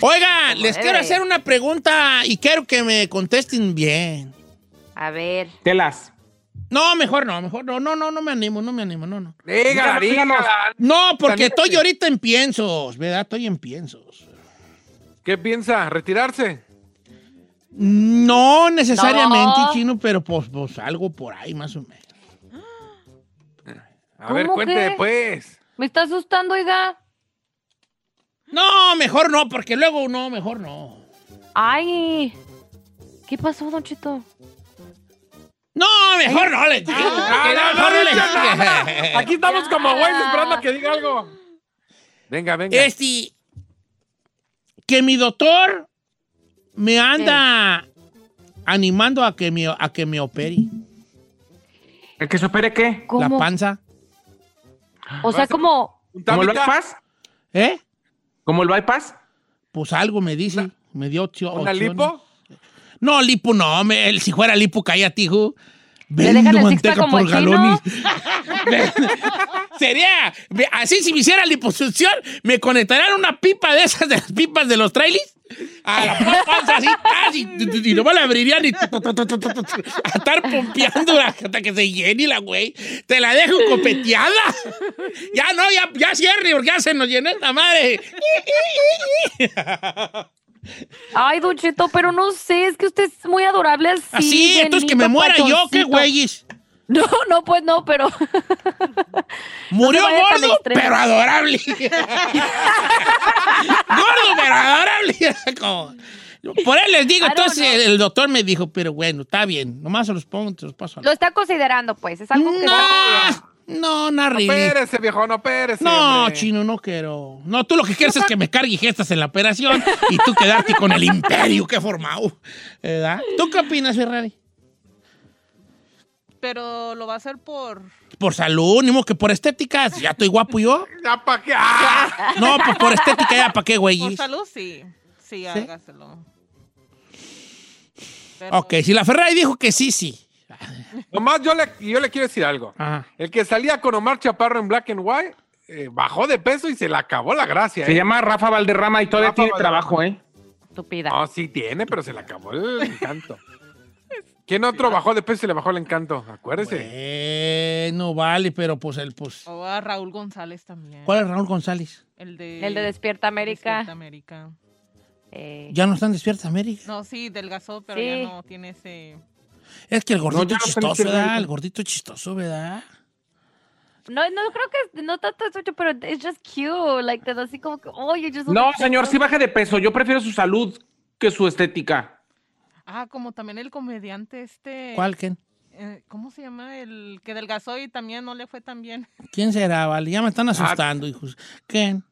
Oiga, les quiero hacer una pregunta y quiero que me contesten bien. A ver. Telas. No, mejor no, mejor no, no, no, no me animo, no me animo, no, no. Dígala, dígala. No, porque estoy ahorita en piensos, ¿verdad? Estoy en piensos. ¿Qué piensa? ¿Retirarse? No necesariamente, No. chino, pero pues, pues algo por ahí más o menos. A ver, ¿Cómo cuente que? pues. Me está asustando, oiga. No, mejor no, porque luego no, mejor no. Ay. ¿Qué pasó, Don Chito? No, mejor no les digo. Ah, mejor no. Aquí estamos como güeyes esperando a que diga algo. Venga, venga. Este, que mi doctor me anda animando a que me, a que me opere ¿El que se opere qué? ¿Cómo? la panza. o sea, como. Un ¿Como bypass? ¿Eh? ¿Como el bypass? Pues algo me dice. Me dio opcio- ¿Una opciones. lipo? No, lipo no. me- el- si fuera lipo, hijo. ¿Le Vendo manteca como por galones. Sería, así si me hiciera liposucción, me conectarían una pipa de esas, de las pipas de los trailers. A la pa- panza así, así, y nomás la abrirían y a estar pompeando hasta que se llene la güey. Te la dejo copeteada. Ya no, ya, ya cierre, porque ya se nos llenó esta madre. Ay, Don pero no sé, es que usted es muy adorable así. Así, entonces que me muera yo, qué güeyes. No, no, pues no, pero. Murió No gordo, pero adorable. gordo, pero adorable. Como- Por él les digo, entonces know. el doctor me dijo, pero bueno, está bien, nomás se los pongo, se los paso a Lo está considerando, pues. Es algo que. No, no, no, No pérese, viejo, no pérese. No, hombre. chino, no quiero. No, tú lo que quieres es que me cargue gestas en la operación y tú quedarte con el imperio que he formado. ¿Verdad? ¿Tú qué opinas, Ferrari? Pero lo va a hacer por. Por salud, ni modo que por estética. Ya estoy guapo yo. Ya pa' qué. ¡Ah! No, pues por estética ya, ¿para qué, güey? Por salud, sí. Sí, hágaselo. Pero- Ok, si la Ferrari dijo que sí, sí. Nomás yo le, yo le quiero decir algo. Ajá. El que salía con Omar Chaparro en Black and White eh, bajó de peso y se le acabó la gracia. Se ¿eh? llama Rafa Valderrama y todavía Rafa tiene Valderrama. trabajo, ¿eh? Estúpida. No, sí tiene, pero se le acabó el encanto. ¿Quién otro bajó de peso y se le bajó el encanto? Acuérdese. Eh, no vale, pero pues el pues. O a Raúl González también. ¿Cuál es Raúl González? El de. El de Despierta América. Despierta América. Eh, Ya no están despiertas, América. No, sí, delgazó, pero Sí. ya no tiene ese. Es que el gordito No, chistoso, ¿verdad? El gordito chistoso, ¿verdad? no, no creo que no tanto eso, pero it's just cute. Like, te da así como que, oh, you just. No, señor, sí baje de peso. Yo prefiero su salud que su estética. Ah, como también el comediante este. ¿Cuál, quién? eh, ¿Cómo se llama? El que delgazó y también no le fue tan bien. ¿Quién será, vale? Ya me están asustando, hijos. ¿Quién?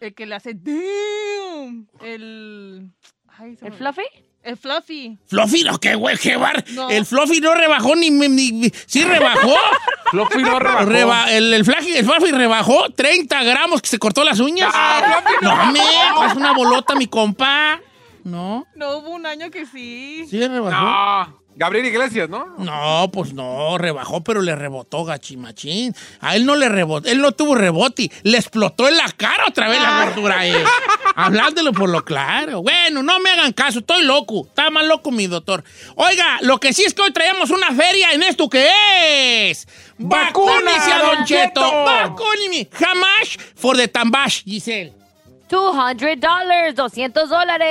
El que le hace. ¡Damn! El. Ay, ¿El me- Fluffy? El Fluffy. Fluffy, no, qué güey, qué bar. No. El Fluffy no rebajó ni, ni, ni- sí rebajó. Fui no rebajó. Reba- el, el, Fluffy, el Fluffy rebajó 30 gramos que se cortó las uñas. Ah, no, me, es una bolota, mi compa. No, No hubo un año que sí. sí rebajó. No. Gabriel Iglesias, ¿no? No, pues no, rebajó, pero le rebotó gachimachín. A él no le rebotó, él no tuvo rebote, le explotó en la cara otra vez la gordura a él. Hablándolo por lo claro. Bueno, no me hagan caso, estoy loco. Está más loco mi doctor. Oiga, lo que sí es que hoy traemos una feria en esto que es. ¡Vacúnese a Don Cheto! Jamás for the tambash, Giselle. $200, 200 dólares.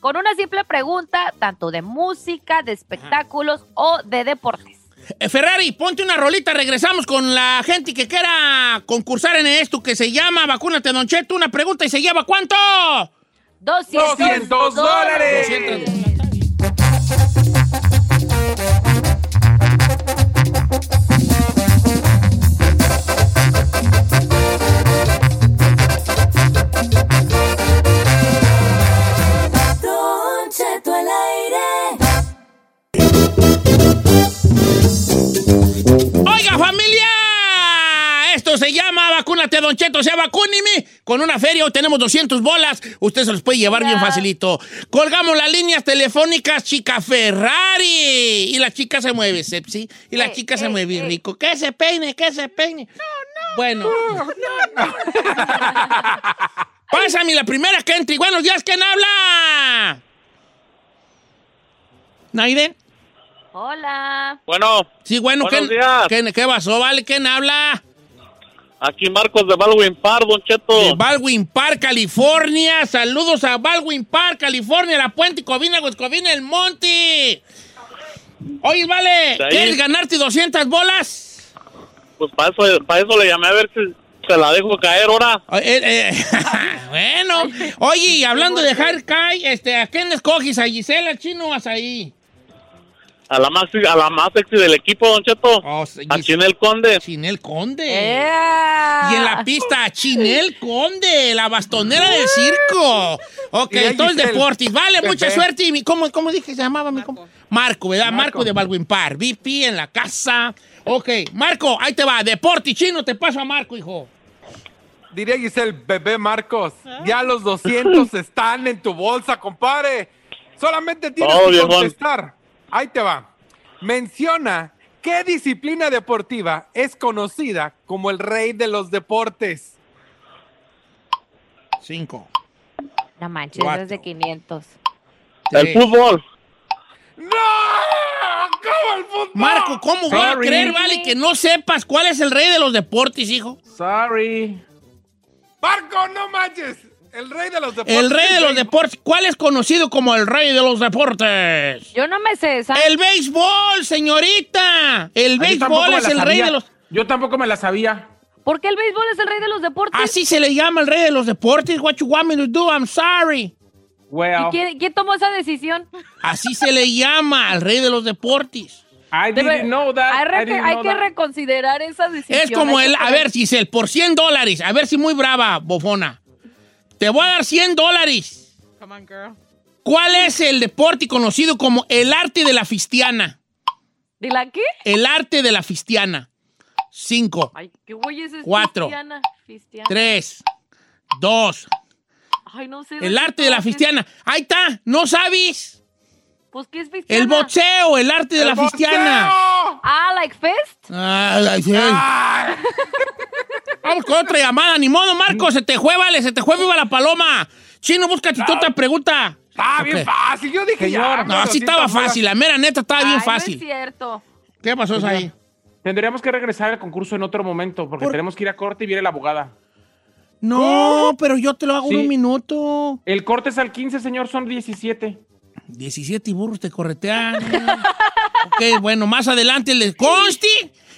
Con una simple pregunta, tanto de música, de espectáculos o de deportes. Eh, Ferrari, ponte una rolita, regresamos con la gente que quiera concursar en esto que se llama Vacúnate Don Cheto. Una pregunta y se lleva ¿cuánto? 200, 200 dólares. 200. Don se llama Vacúnate Don Cheto, o sea, vacúneme. Con una feria hoy tenemos 200 bolas, usted se los puede llevar bien facilito. Colgamos las líneas telefónicas, chica Ferrari. Y la chica se mueve, Sepsi. Y la Eh, chica se eh, mueve eh. rico. Que se peine, que se peine. No, no. Bueno. Pásame la primera que entre. Buenos días, ¿quién habla? ¿Naiden? Hola. Bueno, Sí, bueno, Buenos ¿qué, días. ¿qué, qué pasó? ¿Vale? ¿Quién habla? Aquí Marcos de Baldwin Park, Don Cheto. De Baldwin Park, California. Saludos a Baldwin Park, California, La Puente, Covina, Huescovina, El Monte. Oye, vale. ¿quieres ganarte 200 bolas? Pues para eso, para eso le llamé a ver si se la dejo caer ahora. Eh, eh, bueno, oye, y hablando de dejar caer, este, ¿a quién escoges? ¿A Gisela, Chino o a Saí? A la más, a la más sexy del equipo, Don Cheto. Oh, a Chinel Conde. Chinel Conde. Y en la pista, Chinel Conde, la bastonera del circo. Ok, entonces Giselle. Deportis. Vale, Pepe. mucha suerte. Y mi- ¿cómo, ¿Cómo dije que se llamaba mi compa? Marco, ¿verdad? Marco, Marco. de Baldwin Park. VP en la casa. Ok, Marco, ahí te va. Deportis, chino, te paso a Marco, hijo. Diría Giselle, bebé Marcos, ya los 200 están en tu bolsa, compadre. Solamente tienes Oh, que contestar. Ahí te va. Menciona qué disciplina deportiva es conocida como el rey de los deportes. Cinco. No manches, Cuatro. es de 500. El fútbol. ¡No! ¿Cómo el fútbol? Marco, ¿cómo voy a creer, vale, que no sepas cuál es el rey de los deportes, hijo? Sorry. Marco, no manches. El rey de los deportes. El rey de los es deportes. ¿Cuál es conocido como el rey de los deportes? Yo no me sé esa. El béisbol, señorita. El béisbol es el rey de los... Yo tampoco me la sabía. ¿Por qué el béisbol es el rey de los deportes? Así se le llama el rey de los deportes. What you want me to do? I'm sorry. Well, ¿Y quién, quién tomó esa decisión? Así se le llama al rey de los deportes. I didn't know that. hay I didn't hay know que that. reconsiderar esa decisión. Es como el... A ver, Giselle, por 100 dólares. A ver si muy brava, bofona. Te voy a dar 100 dólares. Come on, girl. ¿Cuál es el deporte conocido como el arte de la fistiana? ¿De la qué? El arte de la fistiana. Cinco, Ay, qué güey es Cuatro. Fistiana. Fistiana. tres, dos. Ay, no sé. El ¿de arte de la fistiana. Ahí está, ¿no sabes? Pues, ¿qué es fistiana? El boxeo, el arte de el la fistiana. boxeo. Ah, like fest. Ay, ay, sí. Ay, Vamos con otra llamada. Ni modo, Marco, se te fue, vale, se te fue, viva la paloma. Chino, búscate tú otra pregunta. Está bien Ok. fácil. Yo dije ya. No, así estaba fácil. La mera neta estaba bien No es fácil. cierto. ¿Qué pasó ahí? Tendríamos que regresar al concurso en otro momento porque ¿Por- tenemos que ir a corte y viene la abogada. No, pero yo te lo hago en un minuto. El corte es al 15, señor, son 17. 17 burros te corretean. ok, bueno, más adelante le conste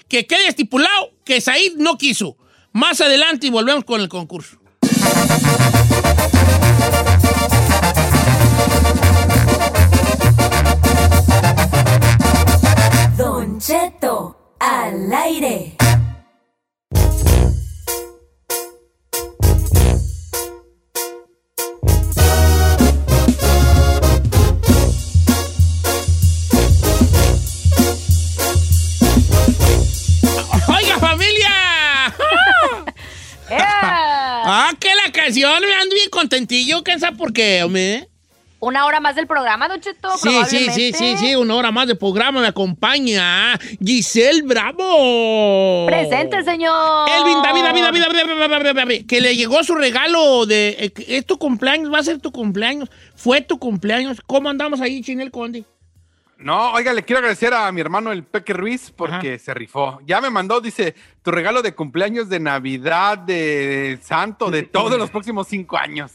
que quede estipulado que Said no quiso. Más adelante y volvemos con el concurso. Don Cheto al aire. Contentillo. ¿Quién sabe por qué, hombre? Una hora más del programa, Don Cheto, Sí, sí, sí, sí, sí, una hora más de programa me acompaña Giselle Bravo. Presente, señor. Elvin, David, David, David, David, David, David, que le llegó su regalo de... eh, Es tu cumpleaños, va a ser tu cumpleaños. Fue tu cumpleaños. ¿Cómo andamos ahí, Chinel Conde? No, oiga, le quiero agradecer a mi hermano el Peque Ruiz porque se rifó. Ya me mandó, dice, tu regalo de cumpleaños, de Navidad, de Santo, de todos los próximos cinco años.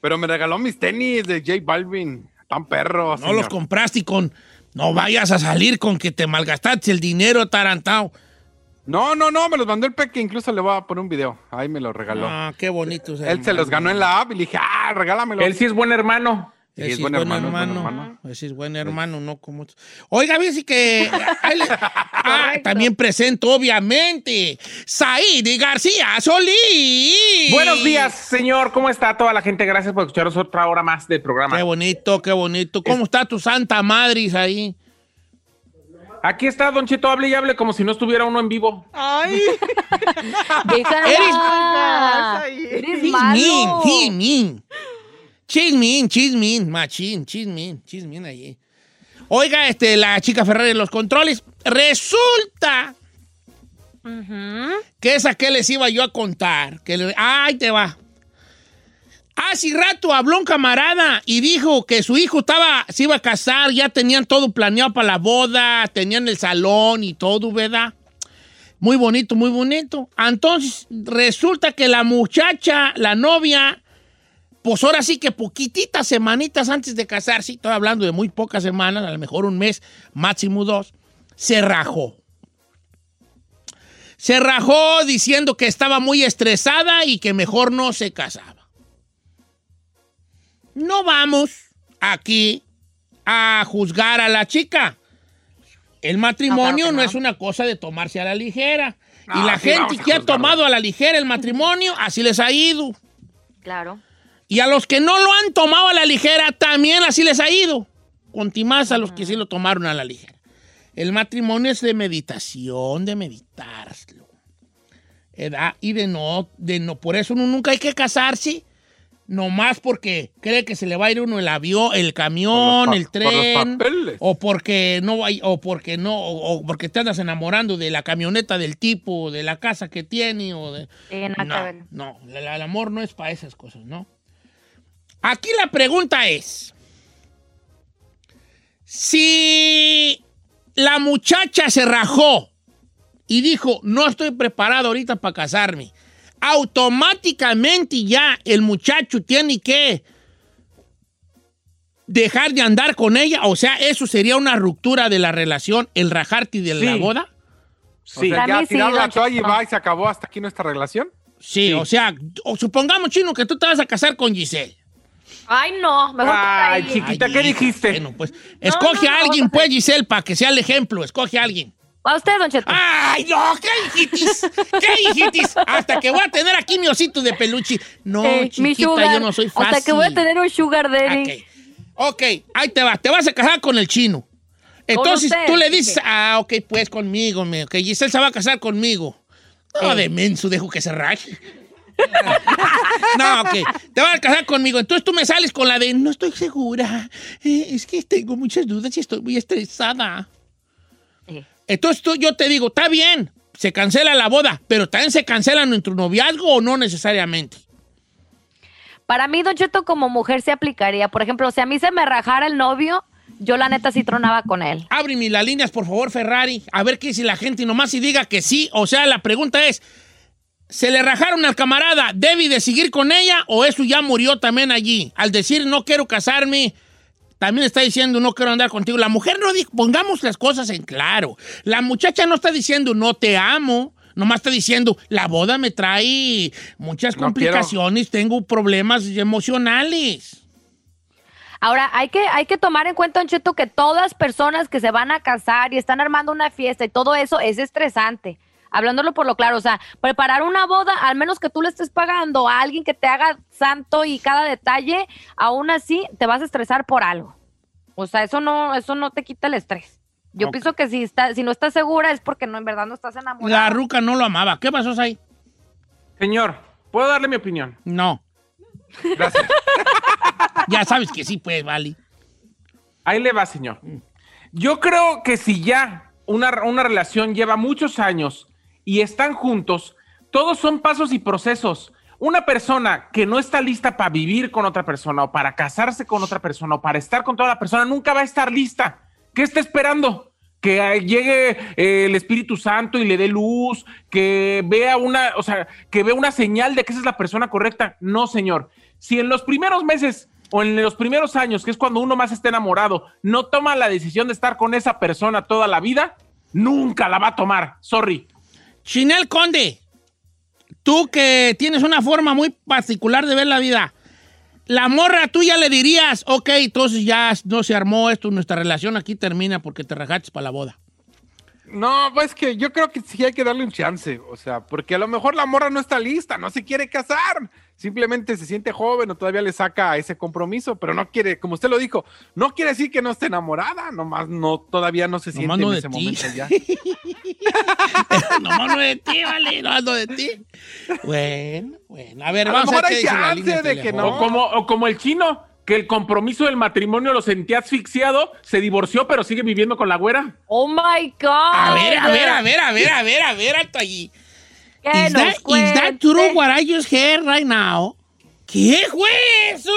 Pero me regaló mis tenis de J Balvin. Tan perros. No los compraste y con... No vayas a salir con que te malgastaste el dinero tarantado. No, no, no, me los mandó el Peque. Incluso le voy a poner un video. Ahí me los regaló. Ah, qué bonito. Él se los ganó en la app y le dije, ah, regálamelo. Él sí es buen hermano. Sí, Ese es buen hermano, es buen hermano. Ese es buen hermano, no como. Oiga, fíjese que. ahí le- ah, también presento, obviamente, Said García Solís. Buenos días, señor. ¿Cómo está toda la gente? Gracias por escucharos otra hora más del programa. Qué bonito, qué bonito. ¿Cómo está tu santa madre ahí? Aquí está Don Cheto, hable y hable como si no estuviera uno en vivo. Ay. Déjala. Eres Chismín, malo. chismín. Chismín, chismín, machín, chismín, chismín allí. Oiga, este, la chica Ferrari de los controles. Resulta que esa que les iba yo a contar. Que le- ¡Ay, te va! Hace rato habló un camarada y dijo que su hijo estaba, se iba a casar, ya tenían todo planeado para la boda, tenían el salón y todo, ¿verdad? Muy bonito, muy bonito. Entonces, resulta que la muchacha, la novia, pues ahora sí que poquititas semanitas antes de casarse, estoy hablando de muy pocas semanas, a lo mejor un mes, máximo dos, se rajó. Se rajó diciendo que estaba muy estresada y que mejor no se casaba. No vamos aquí a juzgar a la chica. El matrimonio No, claro que no no. es una cosa de tomarse a la ligera. y la gente que ha tomado a la ligera el matrimonio, así les ha ido. Claro. Y a los que no lo han tomado a la ligera, también así les ha ido. Contimás a los que sí lo tomaron a la ligera. El matrimonio es de meditación, de meditarlo. ¿Verdad? Y de no, de no, por eso uno nunca hay que casarse, nomás porque cree que se le va a ir uno el avión, el camión, el tren, papeles. o porque no hay, o porque no, o, o porque te andas enamorando de la camioneta del tipo, de la casa que tiene, o de. Sí, No, no, el amor no es para esas cosas, ¿no? Aquí la pregunta es, si la muchacha se rajó y dijo, no estoy preparado ahorita para casarme, automáticamente ya el muchacho tiene que dejar de andar con ella, o sea, eso sería una ruptura de la relación, el rajarte de la Sí. boda. O Sí. sea, Para ya mí sí, tiraron la Don toalla y Cheto. va y se acabó hasta aquí nuestra relación. Sí, Sí. o sea, o supongamos, Chino, que tú te vas a casar con Giselle. Ay, no. Mejor que Ay, ahí. chiquita, ¿qué dijiste? Bueno, pues, escoge no, a alguien, no, pues, Giselle, para que sea el ejemplo. Escoge a alguien. A usted, Don Cheto. ¡Ay, no! ¿Qué hijitis? ¿Qué hijitis? Hasta que voy a tener aquí mi osito de peluche. No, Eh, mi chiquita, sugar. yo no soy fácil. Hasta que voy a tener un sugar daddy. Ok, ok, ahí te vas. Te vas a casar con el chino. Entonces usted, tú le dices, ah, ok, pues conmigo, me, que Giselle se va a casar conmigo. No, de menso, dejo que se raje. No, ok, te vas a casar conmigo. Entonces tú me sales con la de, no estoy segura. Eh, es que tengo muchas dudas y estoy muy estresada. Sí. Entonces tú, yo te digo, está bien, se cancela la boda, pero también se cancela nuestro noviazgo o no necesariamente. Para mí, Don Cheto, como mujer se aplicaría. Por ejemplo, si a mí se me rajara el novio, yo la neta sí tronaba con él. Ábreme las líneas, por favor, Ferrari. A ver qué dice la gente y nomás si diga que sí. O sea, la pregunta es, ¿se le rajaron al camarada? ¿Debe de seguir con ella o eso ya murió también allí? Al decir no quiero casarme, también está diciendo no quiero andar contigo. La mujer no dijo, pongamos las cosas en claro. La muchacha no está diciendo no te amo. Nomás está diciendo, la boda me trae muchas No complicaciones, tengo problemas emocionales. Ahora, hay que, hay que tomar en cuenta, Don Cheto, que todas personas que se van a casar y están armando una fiesta y todo eso es estresante. Hablándolo por lo claro, o sea, preparar una boda, al menos que tú le estés pagando a alguien que te haga santo y cada detalle, aún así te vas a estresar por algo. O sea, eso no, eso no te quita el estrés. Yo pienso que si, está, si no estás segura es porque no, en verdad no estás La enamorada. ruca no lo amaba. ¿Qué pasó ahí? Señor, ¿puedo darle mi opinión? No. Gracias. Ya sabes que sí, pues, vale. Ahí le va, señor. Yo creo que si ya una, una relación lleva muchos años y están juntos, todos son pasos y procesos. Una persona que no está lista para vivir con otra persona o para casarse con otra persona o para estar con toda la persona nunca va a estar lista. ¿Qué está esperando? Que llegue eh, el Espíritu Santo y le dé luz, que vea una, o sea, que vea una señal de que esa es la persona correcta. No, señor. Si en los primeros meses o en los primeros años, que es cuando uno más está enamorado, no toma la decisión de estar con esa persona toda la vida, nunca la va a tomar. Sorry. Chinel Conde, tú que tienes una forma muy particular de ver la vida, la morra tú ya le dirías, ok, entonces ya no se armó esto, nuestra relación aquí termina porque te rajaste para la boda. No, pues que yo creo que sí hay que darle un chance, o sea, porque a lo mejor la morra no está lista, no se quiere casar, simplemente se siente joven o todavía le saca ese compromiso, pero no quiere, como usted lo dijo, no quiere decir que no esté enamorada, nomás no, todavía no se siente Nomás no en de ese ti. momento ya. no mano de ti, vale, no ando de ti. Bueno, bueno, a ver, A lo vamos a ver hay chance de que telefónica. O como, o como el chino, que el compromiso del matrimonio lo sentía asfixiado, se divorció, pero sigue viviendo con la güera. Oh my God. A ver, a ver, a ver, a ver, a ver, a ver, alto allí. Que Is that, is that true what I just heard right now? ¿Qué fue eso?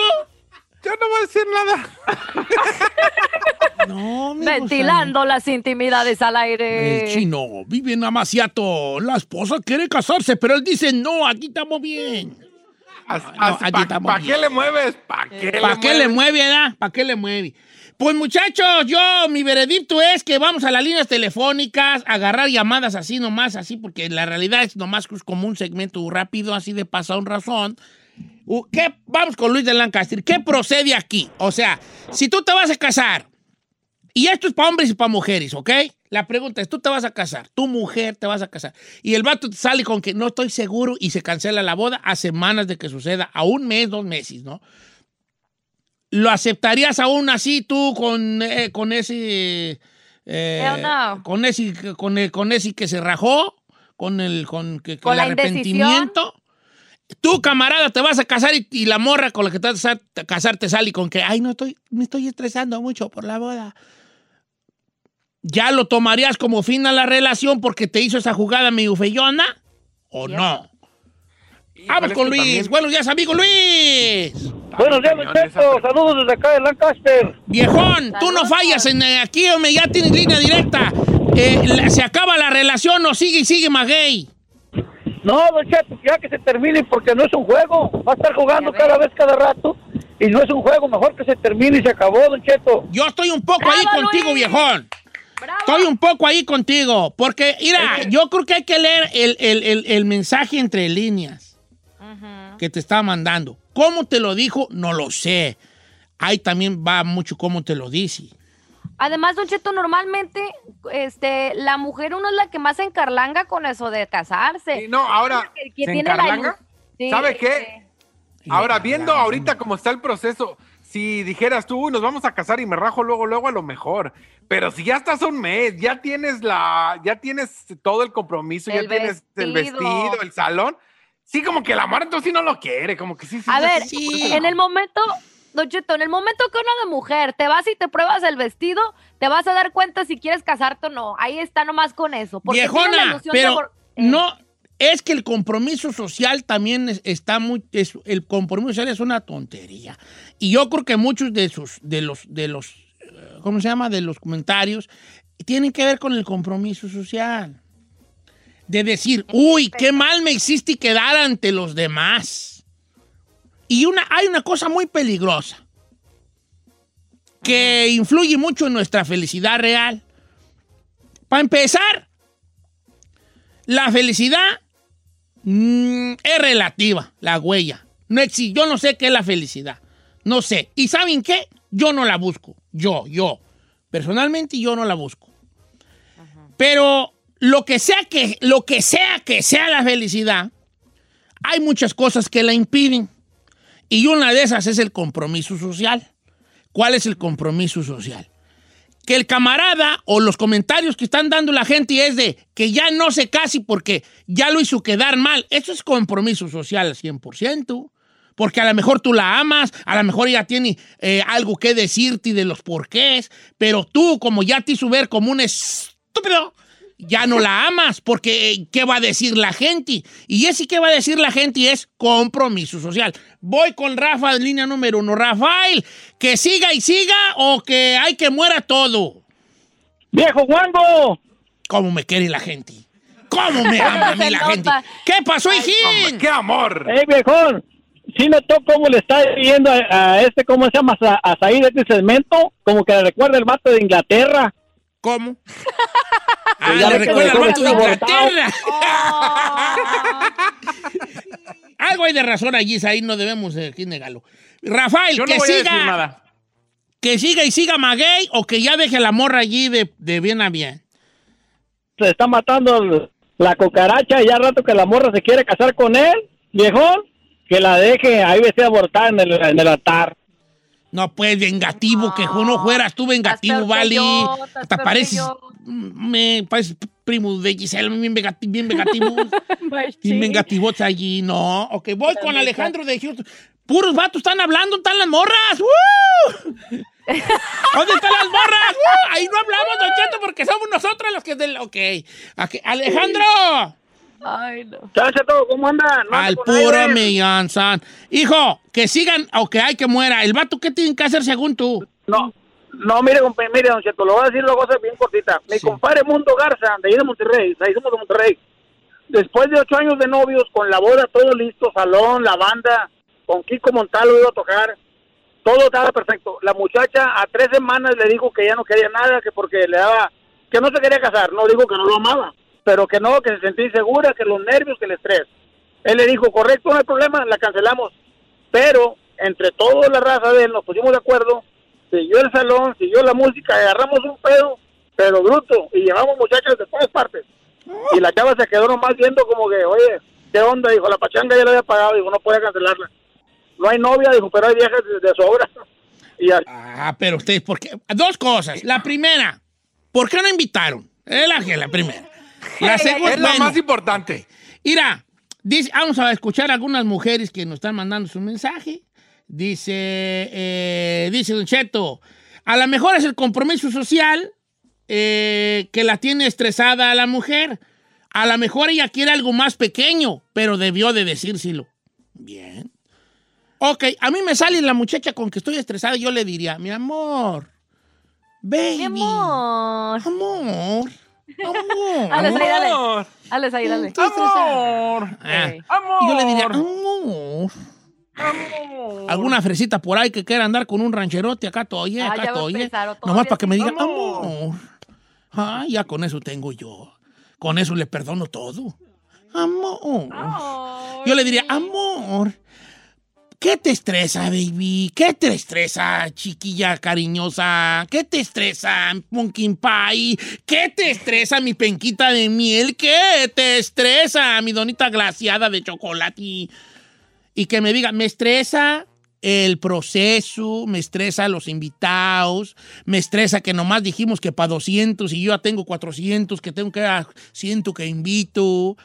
Yo no voy a decir nada. No, mi Ventilando las intimidades al aire. El chino vive en Amaciato. La esposa quiere casarse, pero él dice, no, aquí estamos bien. ¿Para aquí estamos qué bien. le mueves? ¿Para qué, ¿Para le qué le mueves? mueve, edad? ¿Para qué le mueve? Pues muchachos, yo, mi veredicto es que vamos a las líneas telefónicas, agarrar llamadas así nomás, así, porque la realidad es nomás como un segmento rápido, así de pasón razón. ¿Qué? Vamos con Luis de Lancaster. ¿Qué procede aquí? O sea, si tú te vas a casar, y esto es para hombres y para mujeres, ¿ok? La pregunta es, tú te vas a casar, tu mujer te vas a casar, y el vato sale con que no estoy seguro y se cancela la boda a semanas de que suceda, a un mes, dos meses, ¿no? ¿Lo aceptarías aún así tú con, eh, con ese... eh, no. Con ese, con, el, con ese que se rajó, con el, con, que, Con el indecisión. arrepentimiento. Tú, camarada, te vas a casar y, y la morra con la que te vas a casar te sale con que, ay, no estoy, me estoy estresando mucho por la boda. ¿Ya lo tomarías como fin a la relación porque te hizo esa jugada medio feyona? ¿O no? Vamos con Luis. también- Buenos días, amigo Luis. Buenos días, muchachos. Saludos desde acá de Lancaster. Viejón, tú no fallas en eh, aquí, hombre, ya tienes línea directa. Eh, la- se acaba la relación o sigue y sigue Maguey. No, don Cheto, ya que se termine porque no es un juego. Va a estar jugando cada vez, cada rato. Y no es un juego. Mejor que se termine y se acabó, don Cheto. Yo estoy un poco ¡Bravo, ahí contigo, Luis! viejón. Bravo. Estoy un poco ahí contigo. Porque, mira, yo creo que hay que leer el, el- el- el mensaje entre líneas que te está mandando. ¿Cómo te lo dijo? No lo sé. Ahí también va mucho cómo te lo dice. Además, Don Cheto, normalmente este, la mujer uno es la que más se encarlanga con eso de casarse. Sí, no, ahora, Que- que ¿se tiene la encarlanga? Sí, ¿sabe qué? este, Ahora, viendo ahorita cómo está el proceso, si dijeras tú, "Uy, nos vamos a casar y me rajo luego, luego a lo mejor. Pero si ya estás un mes, ya tienes la, ya tienes todo el compromiso, El ya tienes el vestido, el salón. Sí, como que la amor entonces sí no lo quiere, como que sí. sí A sí, ver, sí, en el momento, Don Cheto, en el momento que una de mujer te vas y te pruebas el vestido, te vas a dar cuenta si quieres casarte o no. Ahí está nomás con eso. Porque tienes la Viejona, pero eh, no, es que el compromiso social también es- está muy, es- el compromiso social es una tontería. Y yo creo que muchos de sus, de los, de los, eh, ¿cómo se llama? De los comentarios tienen que ver con el compromiso social. De decir, uy, qué mal me hiciste quedar ante los demás. Y una, hay una cosa muy peligrosa que influye mucho en nuestra felicidad real. Para empezar, la felicidad mm, es relativa, la huella. No existe, yo no sé qué es la felicidad. No sé. ¿Y saben qué? Yo no la busco. Yo, yo. Personalmente yo no la busco. Pero lo que sea que, lo que sea que sea la felicidad, hay muchas cosas que la impiden. Y una de esas es el compromiso social. ¿Cuál es el compromiso social? Que el camarada o los comentarios que están dando la gente es de que ya no se case porque ya lo hizo quedar mal. Eso es compromiso social al 100%. Porque a lo mejor tú la amas, a lo mejor ella tiene eh, algo que decirte de los porqués, pero tú, como ya te hizo ver como un estúpido, ya no la amas, porque eh, ¿qué va a decir la gente? Y ese ¿qué va a decir la gente? es compromiso social. Voy con Rafa línea número uno. Rafael, que siga y siga o que hay que muera todo. ¡Viejo guango! ¿Cómo me quiere la gente? ¿Cómo me ama a mí la gente? ¿Qué pasó, hijín? ¡Qué amor! ¡Ey, viejón! Sí notó cómo le está diciendo a, a este, ¿cómo se llama? A, a Said este segmento, como que le recuerda el vato de Inglaterra. ¿Cómo? Ah, ya le ves que recuerda al le vato de recuerda Inglaterra. Algo hay de razón allí, ahí no debemos eh, aquí negarlo. Rafael, Yo no que voy a decir siga, nada. que siga y siga Maguey o que ya deje la morra allí de, de bien a bien. Se está matando la cucaracha y ya rato que la morra se quiere casar con él, viejón, que la deje ahí vestida abortada en el, en el altar. No, pues, vengativo, que no fueras tú vengativo, vale. yo, Hasta pareces, yo. me pareces primo de Giselle, bien, vengati- bien vengativo. bien vengativo allí, no. Ok, voy con Alejandro de Houston. Puros vatos están hablando, están las morras. ¿Dónde están las morras? Ahí no hablamos, Don Cheto, porque somos nosotros los que del. Ok. Ok, Alejandro. Ay, no. ¿cómo anda? ¿No anda Al puro aire? Millanzan. Hijo, que sigan o que hay que muera. ¿El vato qué tienen que hacer según tú? No, no, mire, mire, don Cheto, lo voy a decir una cosa bien cortita. Mi Sí. compadre Mundo Garza, de ahí de Monterrey, de ahí somos de Monterrey. Después de ocho años de novios, con la boda todo listo, salón, la banda, con Kiko Montalo iba a tocar, todo estaba perfecto. La muchacha a tres semanas le dijo que ya no quería nada, que porque le daba, que no se quería casar, no dijo que no lo amaba, pero que no, que se sentía insegura, que los nervios, que el estrés. Él le dijo, correcto, no hay problema, la cancelamos. Pero entre toda la raza de él nos pusimos de acuerdo, siguió el salón, siguió la música, agarramos un pedo, pero bruto, y llevamos muchachas de todas partes. Y la chava se quedó nomás viendo como que, oye, ¿qué onda? Dijo, la pachanga ya la había pagado, dijo, no puede cancelarla. No hay novia, dijo, pero hay viajes de, de sobra. Y Ah, pero ustedes, ¿por qué? Dos cosas. La primera, ¿por qué no invitaron? Es la primera. La segunda, Es la bueno, más importante. Mira, dice, vamos a escuchar algunas mujeres que nos están mandando su mensaje. Dice, eh, dice Don Cheto, a lo mejor es el compromiso social eh, que la tiene estresada a la mujer. A lo mejor ella quiere algo más pequeño, pero debió de decírselo. Bien. Ok, a mí me sale la muchacha con que estoy estresada, yo le diría, mi amor, baby, Mi amor. amor, amor, Alex, ahí, dale. Amor, Alex, ahí, dale. amor, Ah, amor. Y yo le diría, amor. amor. Alguna fresita por ahí que quiera andar con un rancherote acá Ah, acá ya va a todavía. empezar, o Nomás para que me sí. diga, Amor. amor. Ah, ya con eso tengo yo. Con eso le perdono todo. Amor. Yo le diría, amor. ¿Qué te estresa, baby? ¿Qué te estresa, chiquilla cariñosa? ¿Qué te estresa, pumpkin pie? ¿Qué te estresa, mi penquita de miel? ¿Qué te estresa, mi donita glaciada de chocolate? Y que me diga, me estresa el proceso, me estresa los invitados, me estresa que nomás dijimos que para 200 y yo ya tengo 400, que tengo que dar 100 que invito.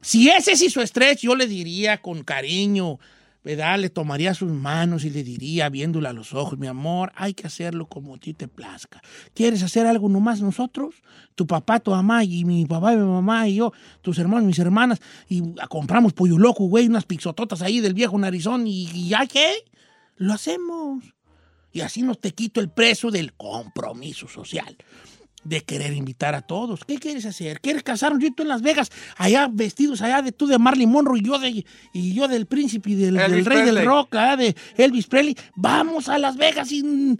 Si ese es su estrés, yo le diría con cariño, ¿verdad? Le tomaría sus manos y le diría, viéndole a los ojos, mi amor, hay que hacerlo como a ti te plazca. ¿Quieres hacer algo nomás nosotros? Tu papá, tu mamá y mi papá y mi mamá y yo, tus hermanos, mis hermanas, y compramos pollo loco, güey, unas pixototas ahí del viejo narizón y, ya qué, lo hacemos. Y así no te quito el precio del compromiso social de querer invitar a todos. ¿Qué quieres hacer? ¿Quieres casarnos yo y tú en Las Vegas? Allá vestidos allá de tú de Marley Monroe y yo, de, y yo del príncipe y del, del rey del Presley. rock, allá de Elvis Presley. Vamos a Las Vegas y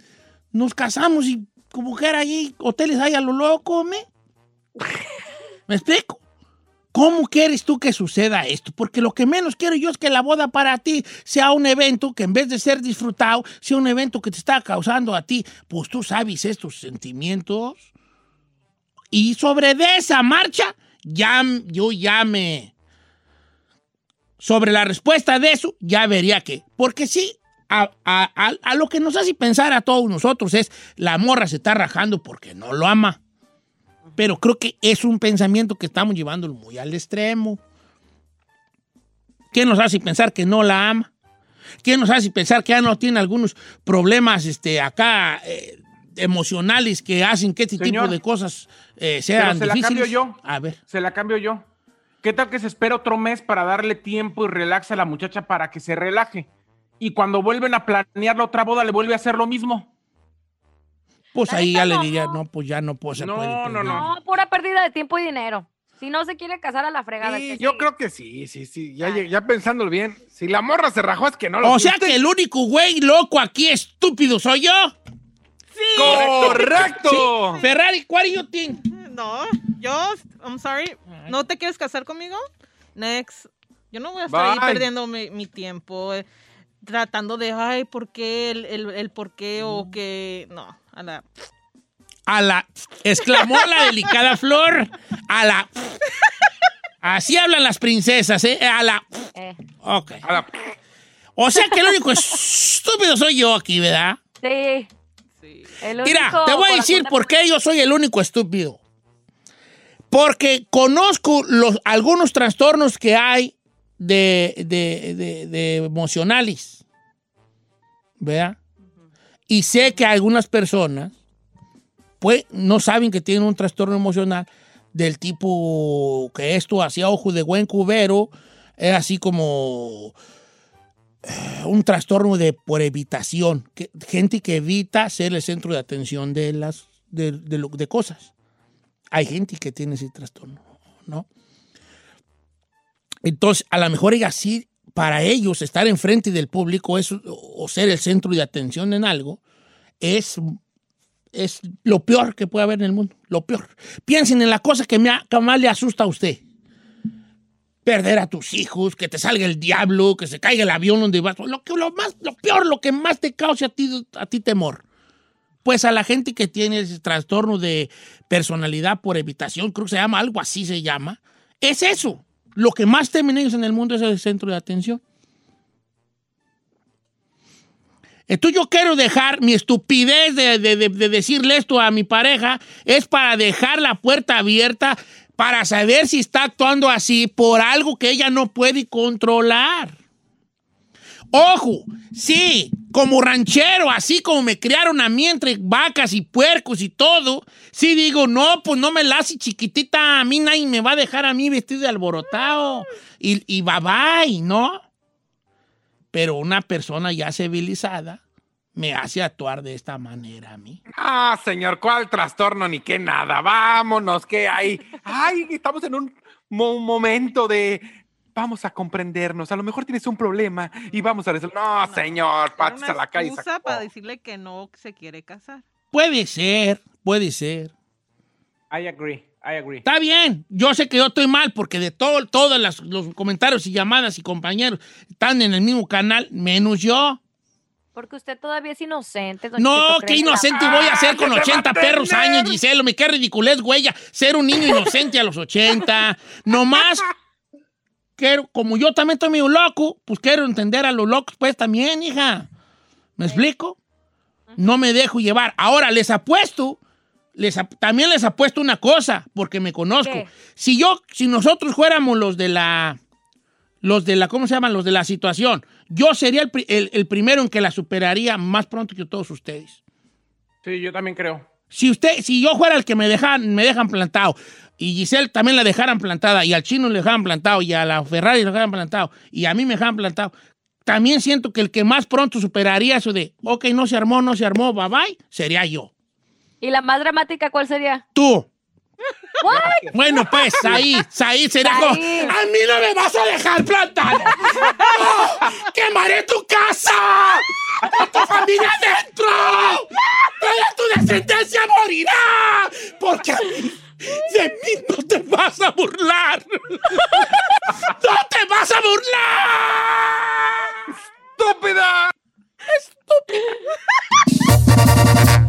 nos casamos y como que era ahí hoteles ahí a lo loco, ¿me? ¿Me explico? ¿Cómo quieres tú que suceda esto? Porque lo que menos quiero yo es que la boda para ti sea un evento que en vez de ser disfrutado, sea un evento que te está causando a ti, pues tú sabes estos sentimientos. Y sobre de esa marcha, ya, yo ya me... Sobre la respuesta de eso, ya vería que. Porque sí, a, a- a- lo que nos hace pensar a todos nosotros es, la morra se está rajando porque no lo ama. Pero creo que es un pensamiento que estamos llevándolo muy al extremo. ¿Qué nos hace pensar que no la ama? ¿Quién nos hace pensar que ya no tiene algunos problemas este, acá eh, emocionales que hacen que este Señor, tipo de cosas eh, Pero sean se la cambio yo. A ver. Se la cambio yo. ¿Qué tal que se espera otro mes para darle tiempo y relaxe a la muchacha para que se relaje? Y cuando vuelven a planear la otra boda, le vuelve a hacer lo mismo. Pues ahí ya le diría, no, pues ya no puedo se No, puede no, no. No, pura pérdida de tiempo y dinero. Si no se quiere casar a la fregada. Sí, yo sí. creo que sí, sí, sí. Ya, ya pensándolo bien. Si la morra se rajó es que no lo O sea que el único güey loco aquí estúpido soy yo. ¡Correcto! Ferrari, what do you think? No, yo, I'm sorry, ¿no te quieres casar conmigo? Next. Yo no voy a estar ahí Bye. perdiendo mi, mi tiempo eh, tratando de, ay, ¿por qué? El, el, el por qué o que... No, a la... A la. exclamó la delicada flor. A la. Así hablan las princesas, ¿eh? A la. Eh, Ok. A la- O sea que el único estúpido soy yo aquí, ¿verdad? sí. Mira, te voy a decir de- por qué yo soy el único estúpido. Porque conozco los, algunos trastornos que hay de, de- de- de emocionales. ¿Verdad? Y sé que algunas personas pues, no saben que tienen un trastorno emocional del tipo que esto hacía ojo de buen cubero, es así como un trastorno de por evitación, gente que evita ser el centro de atención de las de, de lo- de cosas. Hay gente que tiene ese trastorno, ¿no? Entonces, a lo mejor ella sí, para ellos estar enfrente del público es, o ser el centro de atención en algo es, es lo peor que puede haber en el mundo, lo peor. Piensen en la cosa que, me, que más le asusta a usted perder a tus hijos, que te salga el diablo, que se caiga el avión donde vas, lo, que, lo, más, lo peor, lo que más te cause a ti, a ti temor. Pues a la gente que tiene ese trastorno de personalidad por evitación, creo que se llama, algo así se llama, es eso. Lo que más temen ellos en el mundo es el centro de atención. Entonces yo quiero dejar mi estupidez de, de- de- de decirle esto a mi pareja, es para dejar la puerta abierta para saber si está actuando así por algo que ella no puede controlar. Ojo, sí, como ranchero, así como me criaron a mí entre vacas y puercos y todo, sí digo, no, pues no me la hace chiquitita, a mí nadie me va a dejar a mí vestido de alborotado y, y bye bye, ¿no? Pero una persona ya civilizada me hace actuar de esta manera a mí. Ah, señor, ¿cuál trastorno ni qué nada? Vámonos, ¿qué hay? Ay, estamos en un mo- momento de vamos a comprendernos. A lo mejor tienes un problema y vamos a resolver. No, señor, una a la calle. excusa para decirle que no se quiere casar. Puede ser, puede ser. I agree, I agree. Está bien, yo sé que yo estoy mal porque de todo, todos las- los comentarios y llamadas y compañeros están en el mismo canal, menos yo. Porque usted todavía es inocente. don No, qué inocente voy a ser con ¡Ah, que te va 80 a perros años, Giselo. Me qué ridiculez, güey, ser un niño inocente a los 80. Nomás, quiero, como yo también estoy medio loco, pues quiero entender a los locos, pues también, hija. ¿Me explico? No me dejo llevar. Ahora, les apuesto, les ap- también les apuesto una cosa, porque me conozco. ¿Qué? Si yo, si nosotros fuéramos los de la, los de la, ¿cómo se llaman? Los de la situación, yo sería el, el primero en que la superaría más pronto que todos ustedes. Sí, yo también creo. Si usted, si yo fuera el que me dejan, me dejan plantado, y Giselle también la dejaran plantada, y al chino le dejaran plantado, y a la Ferrari le dejaran plantado, y a mí me dejaran plantado, también siento que el que más pronto superaría eso de, ok, no se armó, no se armó, bye bye, sería yo. ¿Y la más dramática cuál sería? Tú. Bueno, pues, ahí, ahí sería como, a mí no me vas a dejar plantado. ¡No! ¡Quemaré tu casa! ¡Con tu familia adentro! ¡Toda tu descendencia morirá! Porque a mí- de mí no te vas a burlar. ¡No te vas a burlar! ¡Estúpida! Y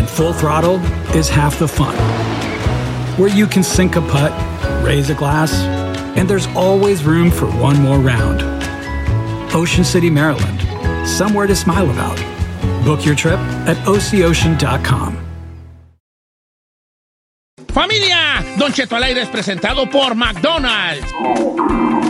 and full throttle is half the fun, where you can sink a putt, raise a glass, and there's always room for one more round. Ocean City, Maryland, somewhere to smile about. Book your trip at oceocean.com. Familia, Don Cheto al aire es presentado por McDonald's.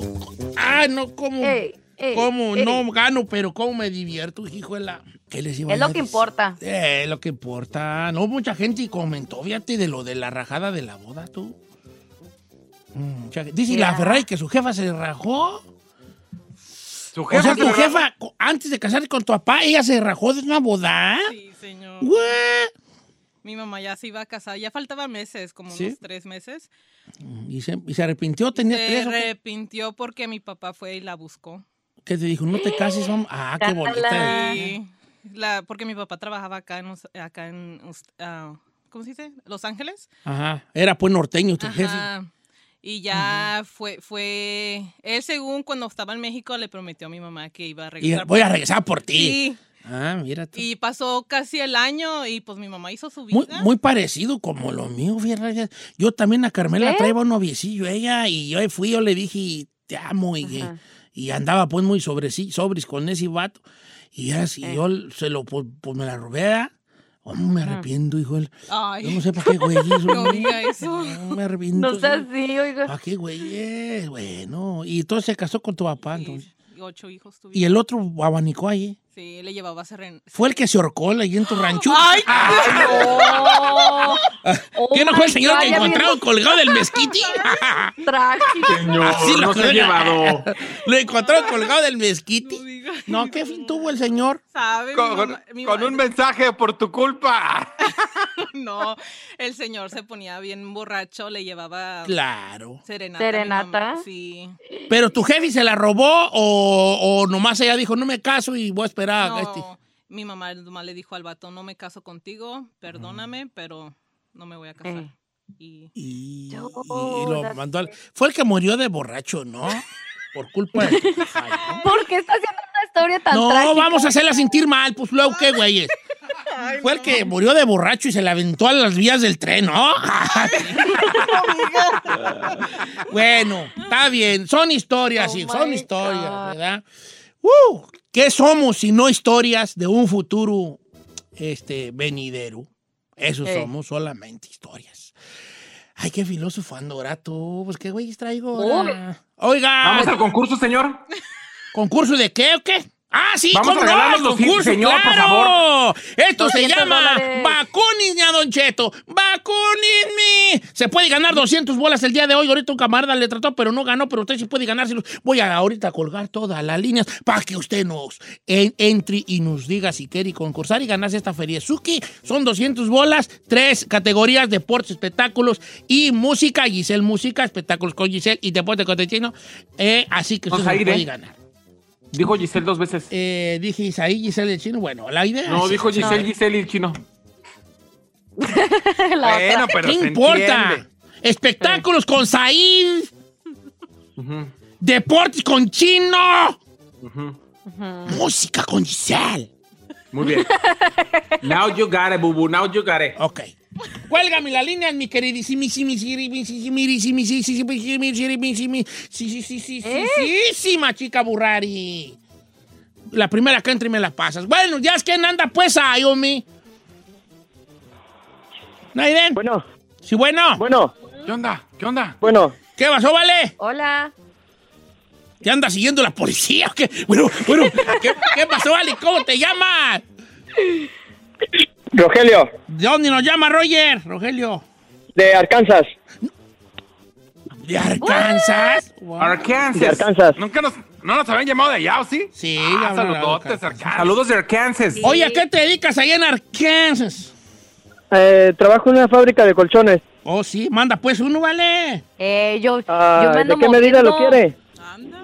¿Cómo? Ah, no, ¿cómo? Ey, ey, ¿Cómo? ey. No gano, pero ¿cómo me divierto, hijo de la... ¿Qué les iba a Es lo que importa. Eh, lo que importa. No, mucha gente comentó, fíjate, de lo de la rajada de la boda, tú. Mm, mucha gente- Dice la Ya. Ferrari que su jefa se rajó. Su O sea, jefa tu jefa, antes de casarte con tu papá, ella se rajó de una boda. Sí, señor. Mi mamá ya se iba a casar, ya faltaban meses, como ¿Sí? unos tres meses. Y se, y se arrepintió, tenía Se tres. arrepintió porque mi papá fue y la buscó. ¿Qué te dijo? No te cases, mamá. Ah, qué bonita. Cala. Sí, la, porque mi papá trabajaba acá en, acá en ah, ¿cómo se dice? Los Ángeles. Ajá. Era pues norteño tu jefe. Ajá. Y ya fue, fue, él según cuando estaba en México le prometió a mi mamá que iba a Y regresar. voy a regresar por ti. Sí, Ah, mira tú. y pasó casi el año y pues mi mamá hizo su vida. Muy, muy parecido como lo mío, fíjate. Yo también a Carmela ¿Qué? traía un noviecillo ella y yo ahí fui, yo le dije, te amo y, Ajá. y andaba pues muy sobre sí, sobris con ese vato. Y así Eh. yo se lo, pues, pues, me la robé. Oh, me arrepiento, hijo. Ay, Yo no sé para qué güey hizo. no diga eso. No, me arrepiento. No seas así, oiga. ¿Para qué güey? Bueno, y entonces se casó con tu papá, entonces. Y ocho hijos tuvimos. Y el otro abanicó ahí. Sí, le llevaba a ser Fue el que se ahorcó ahí en tu rancho. ¡Ay! Oh, Oh ¿Qué no fue el señor God, que encontraron colgado del mezquite? Trágico. Señor, Así lo no se ha creo. llevado. Lo encontró colgado del mezquite. No ¿qué fin tuvo el señor? ¿Sabe? Con, mamá- un mensaje por tu culpa. No, el señor se ponía bien borracho, le llevaba Claro. serenata. ¿Serenata? Sí. ¿Pero tu jefe se la robó o, o nomás ella dijo, no me caso y voy a esperar este? Mi mamá nomás le dijo al vato, no me caso contigo, perdóname, pero no me voy a casar. Eh. Y Y, y lo mandó al... Fue el que murió de borracho, ¿no? Por culpa de. ¿Por qué está haciendo una historia tan No, trágica? vamos a hacerla sentir mal, pues luego qué, güeyes. Fue el que murió de borracho y se le aventó a las vías del tren, ¿no? bueno, está bien. Son historias, Oh sí, son historias, God. ¿verdad? ¡Uh! ¿Qué somos si no historias de un futuro este, venidero? Eso somos solamente historias. Ay, qué filósofo ando ahora tú. Pues qué güeyes traigo Oh. ahora? Oiga, Vamos al concurso, señor. ¿concurso de qué o qué? Ah, sí, Vamos cómo a regalar no, los el concurso, señor, por claro. favor. Esto se 200 llama. Vacunis, a Don Cheto. Vacunisme. Se puede ganar 200 bolas el día de hoy. Ahorita un camarada le trató, pero no ganó, pero usted sí puede ganárselos. Voy a ahorita colgar todas las líneas para que usted nos en- entre y nos diga si quiere concursar y ganarse esta feria. Suki, son 200 bolas, tres categorías, deportes, espectáculos y música. Giselle, música, espectáculos con Giselle y deporte con. Eh, así que usted se puede ¿eh? ganar. Dijo Giselle dos veces. Eh, dije Isaí, Giselle el chino. Bueno, la idea no, es- dijo Giselle, Giselle y el chino. La Bueno, pero ¿Qué se importa? entiende. Espectáculos con Said. Deportes con Chino. Música con Giselle. Muy bien. Now you got it, bubu. Now you got it. Ok. Cuélgame la línea, mi queridísima chica Burrari. La primera que entre me la pasas. Bueno, ya es que anda pues ahí, Omi. Naiden. Bueno, Sí, bueno. bueno, ¿Qué onda? ¿Qué onda? bueno. ¿Qué pasó, vale? Hola. ¿Te anda siguiendo la policía qué? Bueno, bueno, ¿qué, qué pasó, vale? ¿Cómo te llamas? Rogelio, ¿De dónde nos llama Roger? Rogelio. de Arkansas. ¿De Arkansas? Wow. De Arkansas. Arkansas. ¿Nunca nos, no nos habían llamado de allá, ¿o sí? Sí, Ah, saludotes, Arkansas. Arkansas. Saludos de Arkansas. Oye, ¿a qué te dedicas ahí en Arkansas? Eh, trabajo en una fábrica de colchones. Oh, sí, manda pues uno, vale. Eh, yo, Ah, yo ¿De qué medida lo quiere?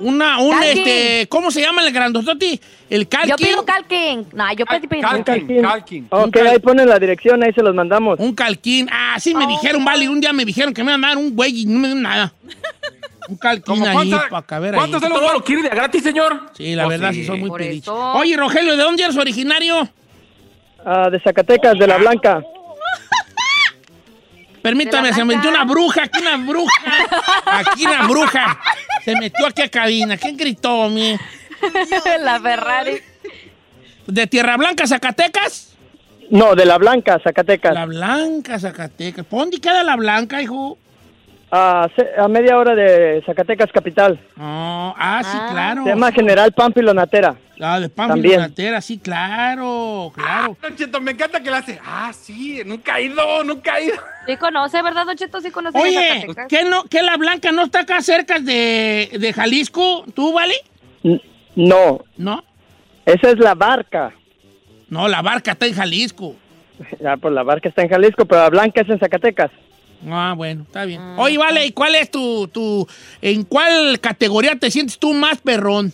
Una, un, Calquín. este, ¿cómo se llama el grandototi? El calquín. Yo pido calking. No, yo pedí pido Cal- Calquín. Calquín. Ok, cal- ahí ponen la dirección, ahí se los mandamos. Un calquín. Ah, sí me Oh. dijeron, vale. Un día me dijeron que me iban a dar un güey y no me dieron nada. Un calquín ¿Cómo ahí cuánta- para caber ahí. ¿Cuántos de los ¿Todo lo quiere de gratis, señor? Sí, la Oh, verdad, sí. sí, son muy Por eso. Oye, Rogelio, ¿de dónde eres originario? Ah, de Zacatecas, de la Blanca. Permítame, ¿De la se metió una bruja, aquí una bruja. Aquí una bruja. Se metió aquí a cabina. ¿Quién gritó, mi? la Ferrari. ¿De Tierra Blanca, Zacatecas? No, de la Blanca, Zacatecas. La Blanca, Zacatecas. ¿Por dónde queda la Blanca, hijo? A, a media hora de Zacatecas capital. Oh, ah, sí, Ah. claro. Se llama General Pampilo Natera. Ah, de También. Natera, sí, claro, claro. Don Cheto, me encanta que le hace. Ah, sí, nunca he ido, nunca he ido. Sí conoce, ¿verdad, Don Cheto? Sí conoce Oye. ¿qué, no, ¿qué la Blanca no está acá cerca de, de Jalisco? ¿Tú, vale? N- No, No, esa es la barca. no, la barca está en Jalisco. Ya, pues la barca está en Jalisco, pero la Blanca es en Zacatecas. Ah, bueno, está bien. Oye, vale, ¿y cuál es tu, tu, en cuál categoría te sientes tú más perrón?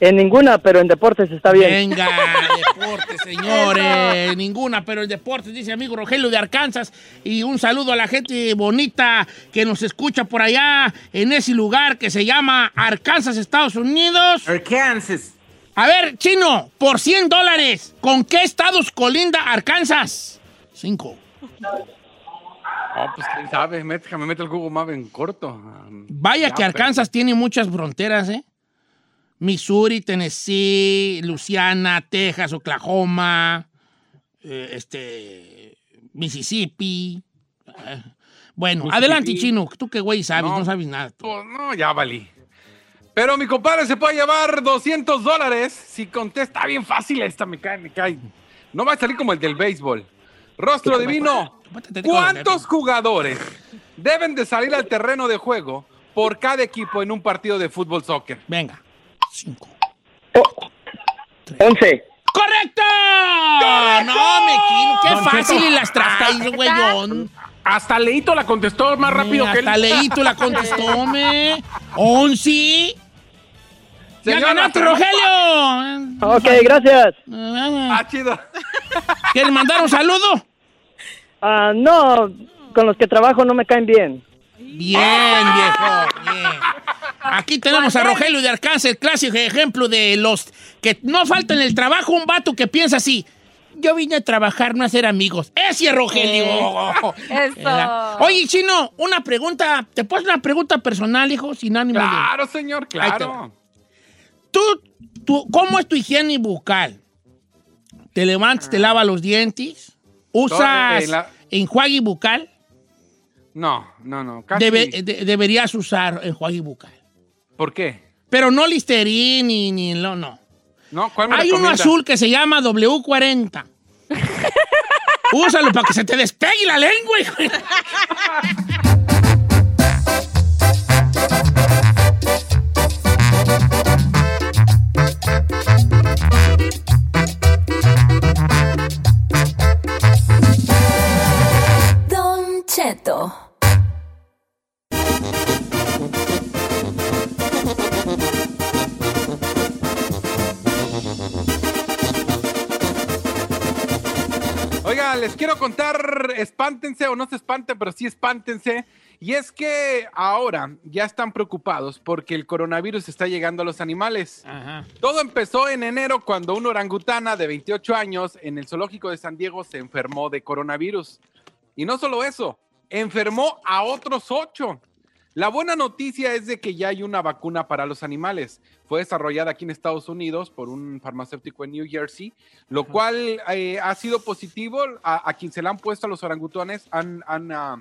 En ninguna, pero en deportes está bien. Venga, deporte, señores. Ninguna, pero el deporte, dice amigo Rogelio de Arkansas. Y un saludo a la gente bonita que nos escucha por allá en ese lugar que se llama Arkansas, Estados Unidos. Arkansas. A ver, chino, por 100 dólares, ¿con qué estados colinda Arkansas? Cinco. Oh, pues quién sabe, déjame meter el Google Maps en corto. Vaya ya, que Arkansas tiene muchas fronteras, ¿eh? Missouri, Tennessee, Luisiana, Texas, Oklahoma, eh, este, Mississippi. Eh, bueno, Mississippi. adelante, chino. Tú qué güey sabes, no, No. sabes nada. Pues no, ya valí. Pero mi compadre se puede llevar 200 dólares si contesta bien fácil esta, me cae, me cae. No va a salir como el del béisbol. Rostro divino, ¿cuántos jugadores deben de salir al terreno de juego por cada equipo en un partido de fútbol soccer? Venga, cinco. Once. ¡Correcto! No, me quino, qué Don fácil Cheto, y las traes, güeyón. Hasta Leito la contestó más rápido que él. Hasta Leito la contestó, me. Once. ¡Ya ganaste, Rogelio! Ok, gracias. Ah, chido. ¿Quieres mandar un saludo? Ah, no, con los que trabajo no me caen bien. Bien, viejo, bien. Aquí tenemos a Rogelio de Arkansas, el clásico ejemplo de los que no falta en el trabajo un vato que piensa así. Yo vine a trabajar, no a ser amigos. Ese es Rogelio. Eso. ¿Verdad? Oye, Chino, una pregunta. ¿Te puedo hacer una pregunta personal, hijo? Sin ánimo de... Claro, señor, claro. ¿Tú, tú, ¿Cómo es tu higiene bucal? ¿Te levantas, te lavas los dientes? ¿Usas eh, la- enjuague bucal? No, no, no. Casi. Debe- de- deberías usar enjuague bucal. ¿Por qué? Pero no Listerine ni, ni lo, no. No, ¿cuál me Hay uno azul que se llama W40. Úsalo para que se te despegue la lengua, hijo. les quiero contar, espántense o no se espanten, pero sí espántense. Y es que ahora ya están preocupados porque el coronavirus está llegando a los animales. Todo empezó en enero cuando una orangutana de 28 años en el zoológico de San Diego se enfermó de coronavirus. Y no solo eso, enfermó a otros ocho. La buena noticia es de que ya hay una vacuna para los animales. Fue desarrollada aquí en Estados Unidos por un farmacéutico en New Jersey, lo cual eh, ha sido positivo. A, a quien se la han puesto a los orangutanes han, han, ah,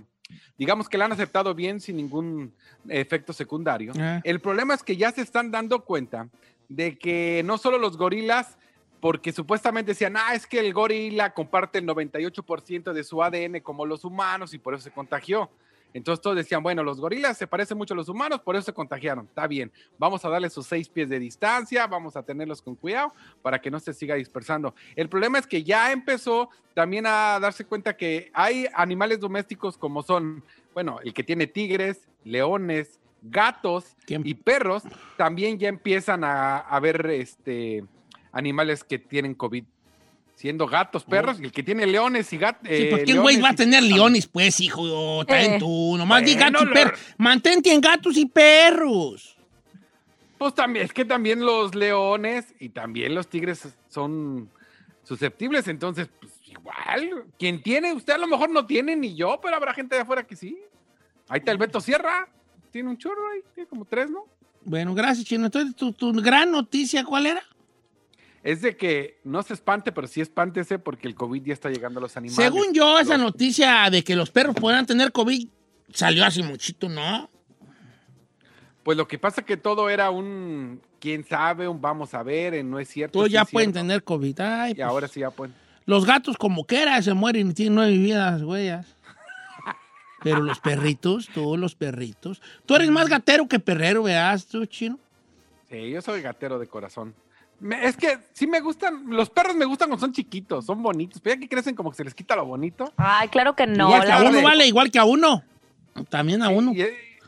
digamos que la han aceptado bien sin ningún efecto secundario. Ah. El problema es que ya se están dando cuenta de que no solo los gorilas, porque supuestamente decían, ah, es que el gorila comparte el 98% de su ADN como los humanos y por eso se contagió. Entonces todos decían, bueno, los gorilas se parecen mucho a los humanos, por eso se contagiaron. Está bien, vamos a darle sus seis pies de distancia, vamos a tenerlos con cuidado para que no se siga dispersando. El problema es que ya empezó también a darse cuenta que hay animales domésticos como son, bueno, el que tiene tigres, leones, gatos y perros, también ya empiezan a, a ver este, animales que tienen COVID. Siendo gatos, perros, y el que tiene leones y gatos. Sí, ¿por qué güey va a tener leones, pues, hijo? También Eh. tú, nomás di gatos y perros. Mantente en gatos y perros. Pues también, es que también los leones y también los tigres son susceptibles, entonces, pues igual, quien tiene, usted a lo mejor no tiene ni yo, pero habrá gente de afuera que sí. Ahí está el Beto Sierra, tiene un chorro ahí, tiene como tres, ¿no? Bueno, gracias, Chino. Entonces, ¿tu, tu gran noticia cuál era? Es de que no se espante, pero sí espántese porque el COVID ya está llegando a los animales. Según yo, esa noticia de que los perros podrán tener COVID salió hace muchito, ¿no? Pues lo que pasa que todo era un quién sabe, un vamos a ver, en no es cierto. Sí ya pueden cierto. tener COVID. Ay, Y pues, ahora sí ya pueden. Los gatos, como quiera, se mueren y tienen nueve vidas, güeyas. Pero los perritos, tú, los perritos. Tú eres más gatero que perrero, veas, tú, chino. Sí, yo soy gatero de corazón. Me- es que sí me gustan, los perros me gustan cuando son chiquitos, son bonitos, pero ya que crecen como que se les quita lo bonito. Ay, claro que no. igual que a uno, vale, igual que a uno. También a uno. Y,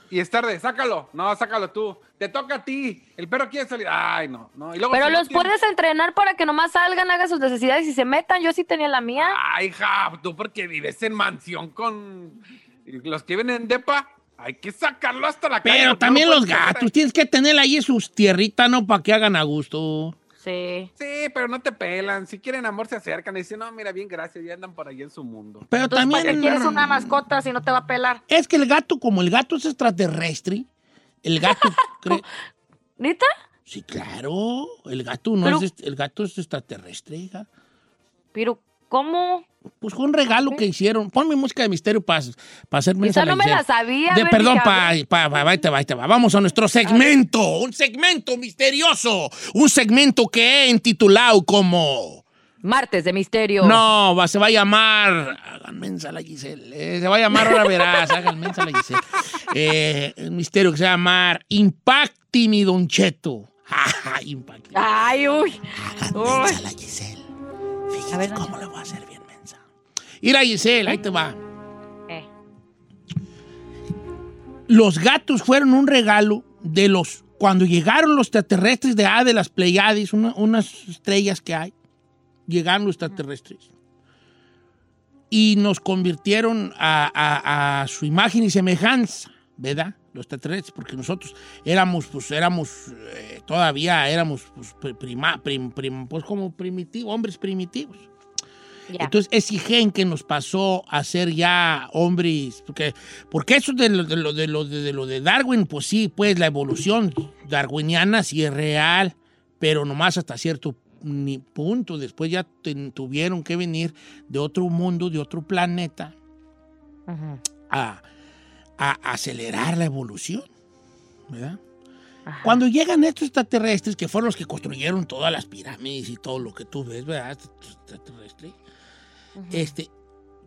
y es tarde, sácalo, no, sácalo tú, te toca a ti, el perro quiere salir, ay, no, no. Y luego Pero si no los tiene- puedes entrenar para que nomás salgan, hagan sus necesidades y se metan. Yo sí tenía la mía. Ay, hija, tú porque vives en mansión con los que viven en depa, hay que sacarlo hasta la calle. Pero también lo los gatos, tienes que tener ahí sus tierritas, ¿no? Para que hagan a gusto. Sí. Sí, pero no te pelan. Si quieren amor, se acercan y dicen, no, mira, bien, gracias, ya andan por ahí en su mundo. Pero Entonces, ¿para también. qué quieres una mascota si no te va a pelar? Es que el gato, como el gato es extraterrestre, el gato. cre- ¿Neta? Sí, claro. El gato no Pero- es. El gato es extraterrestre, hija. Pero, ¿cómo? Pues fue un regalo que hicieron. Ponme música de misterio para hacerme Esa no me la sabía. De, perdón, pa, pa, pa- va, va. Vamos a nuestro segmento. Un segmento misterioso. Un segmento que he intitulado como. Martes de misterio. No, va- se va a llamar. Hagan mensa la Giselle. eh, se va a llamar, ahora verás. Hagan mensa la Giselle. Eh, un misterio que se va a llamar Impacti mi Don Cheto. Ajá, Impacti. Ay, uy. Hagan mensa Uy. la Giselle. A Fíjate ver, cómo le voy a hacer bien mensa. Mira, Giselle, ahí te va. Eh. Los gatos fueron un regalo de los. Cuando llegaron los extraterrestres de A de las Pleiades, una- unas estrellas que hay, llegaron los extraterrestres. Y nos convirtieron a, a- a su imagen y semejanza, ¿verdad? Los extraterrestres, porque nosotros éramos, pues éramos, eh, todavía éramos, pues, pri- prima, prim- prim- pues como primitivos, hombres primitivos. Entonces, ese gen que nos pasó a ser ya hombres, porque, porque eso de lo de, lo, de, lo, de, lo de Darwin, pues sí, pues la evolución darwiniana sí es real, pero nomás hasta cierto punto. Después ya tuvieron que venir de otro mundo, de otro planeta, a, a acelerar la evolución, ¿verdad? Cuando llegan estos extraterrestres, que fueron los que construyeron todas las pirámides y todo lo que tú ves, ¿verdad? Estos extraterrestres. este,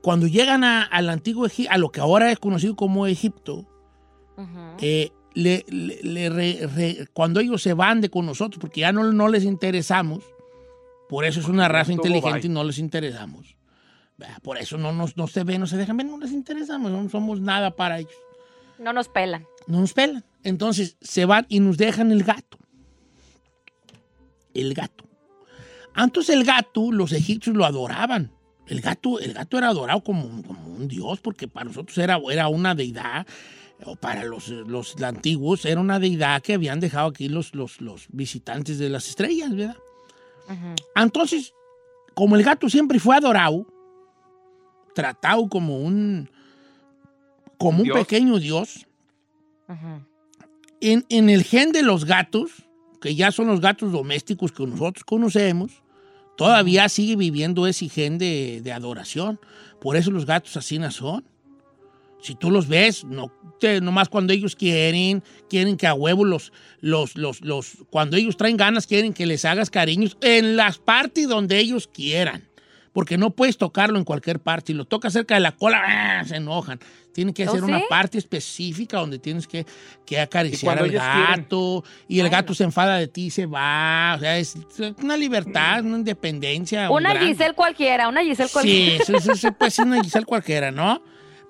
cuando llegan a- al antiguo Egipto, a lo que ahora es conocido como Egipto, eh, le- le- le re- re- cuando ellos se van de con nosotros, porque ya no, no les interesamos, por eso es una raza inteligente y no les interesamos. ¿Verdad? Por eso no, nos, no se ven, no se dejan ver, no les interesamos, no somos nada para ellos. No nos pelan. No nos pelan. Entonces se van y nos dejan el gato. El gato. Antes el gato, los egipcios lo adoraban. El gato, el gato era adorado como, un- como un dios, porque para nosotros era, era una deidad, o para los, los antiguos era una deidad que habían dejado aquí los, los, los visitantes de las estrellas, ¿verdad? Entonces, como el gato siempre fue adorado, tratado como un, como un Dios. pequeño dios, en, en el gen de los gatos, que ya son los gatos domésticos que nosotros conocemos, todavía sigue viviendo ese gen de, de adoración. Por eso los gatos así no son. Si tú los ves, no, te- nomás cuando ellos quieren, quieren que a huevo los, los, los, los, cuando ellos traen ganas, quieren que les hagas cariños en las partes donde ellos quieran. Porque no puedes tocarlo en cualquier parte. Si lo tocas cerca de la cola, ¡ah! se enojan. Tiene que ¿Oh, ser una sí? parte específica donde tienes que, que acariciar al ellos quieren. gato. Y el gato se enfada de ti y se va. O sea, es una libertad, una independencia. un Una gran- Giselle cualquiera, una Giselle Sí, cualquiera. eso, eso, eso puede ser una Giselle cualquiera, ¿no?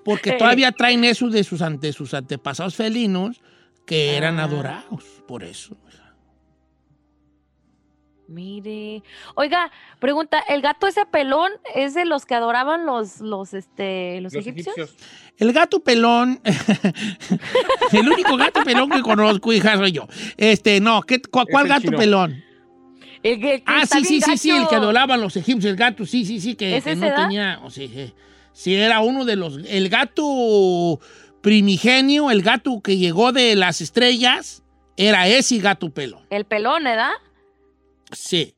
Porque Sí. todavía traen eso de sus, ante, sus antepasados felinos que eran Ah. adorados. Por eso. Mire. Oiga, pregunta, ¿el gato ese pelón es de los que adoraban los, los, este, los, egipcios? El gato pelón, el único gato pelón que conozco, hija, soy yo. Este, no, ¿qué, cu- Es ¿cuál el gato chino. pelón? El que, que Ah, sí, sí, sí, sí, el que adoraban los egipcios, el gato, sí, sí, sí, que, ¿Es que ese, no tenía, o sí, sí, sí, era uno de los, el gato primigenio, el gato que llegó de las estrellas, era ese gato pelón. El pelón, ¿verdad? Sí.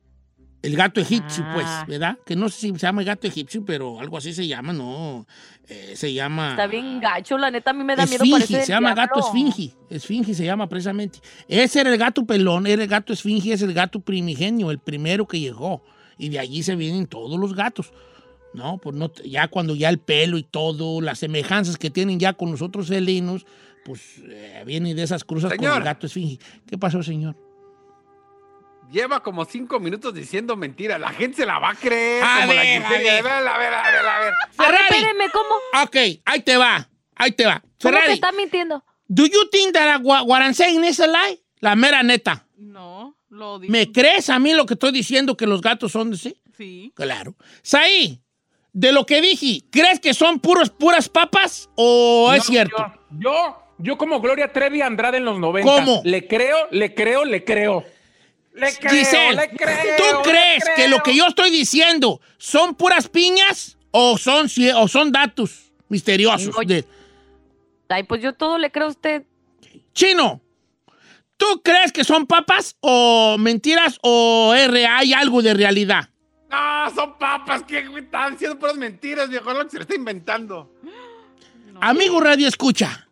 El gato egipcio, Ah. pues, ¿verdad? Que no sé si se llama gato egipcio, pero algo así se llama, ¿no? Eh, se llama... Está bien gacho, la neta, a mí me da miedo. Esfinge, parece se llama diablo. gato esfinge. Esfinge se llama precisamente. Ese era el gato pelón, era el gato esfinge, es el gato primigenio, el primero que llegó. Y de allí se vienen todos los gatos. ¿No? Pues no, ya cuando ya el pelo y todo, las semejanzas que tienen ya con los otros felinos, pues eh, vienen de esas cruzas con Señor. el gato esfinge. ¿Qué pasó, señor? Lleva como cinco minutos diciendo mentiras. La gente se la va a creer. A como ver, a ver. A ver, a ver, a ver, a ver. A ver, Ferrari. espérenme, ¿cómo? Ok, ahí te va. Ahí te va. ¿Cómo que Ferrari, está mintiendo? do you think that what, what I'm saying is a lie? La mera neta. No, lo digo. ¿Me crees a mí lo que estoy diciendo que los gatos son de sí? Sí. Claro. Saí, de lo que dije, ¿crees que son puros, puras papas o es No, cierto? Yo, yo, yo como Gloria Trevi Andrade en los 90. ¿Cómo? Le creo, le creo, le creo. Le creo, Giselle, le creo. ¿tú le crees que lo que yo estoy diciendo son puras piñas o son, o son datos misteriosos? No, de- Ay, pues yo todo le creo a usted. Chino, ¿tú crees que son papas o mentiras o re- hay algo de realidad? No, son papas. que están diciendo puras mentiras, viejo. Lo que se le está inventando. Amigo Radio Escucha,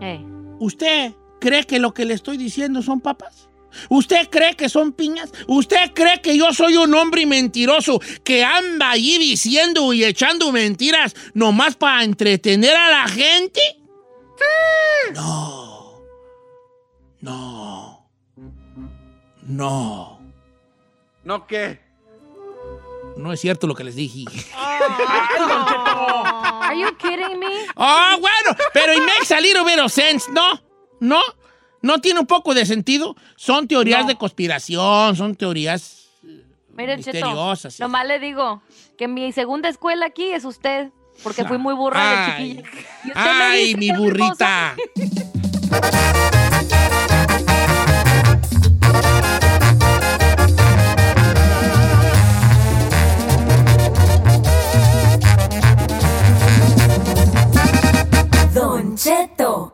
Eh. ¿usted cree que lo que le estoy diciendo son papas? ¿Usted cree que son piñas? ¿Usted cree que yo soy un hombre mentiroso que anda allí diciendo y echando mentiras nomás para entretener a la gente? No. No. No. ¿No qué? No es cierto lo que les dije. Are you kidding me? Oh, bueno, pero it makes a little bit of sense, ¿no? ¿No? ¿No tiene un poco de sentido? Son teorías No. de conspiración, son teorías... Mire, Cheto, Misteriosas, sí. nomás le digo que mi segunda escuela aquí es usted, porque fui muy burra de Ay. chiquilla. Y usted me ¡Ay, mi burrita! Don Cheto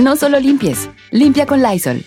No solo limpies, limpia con Lysol.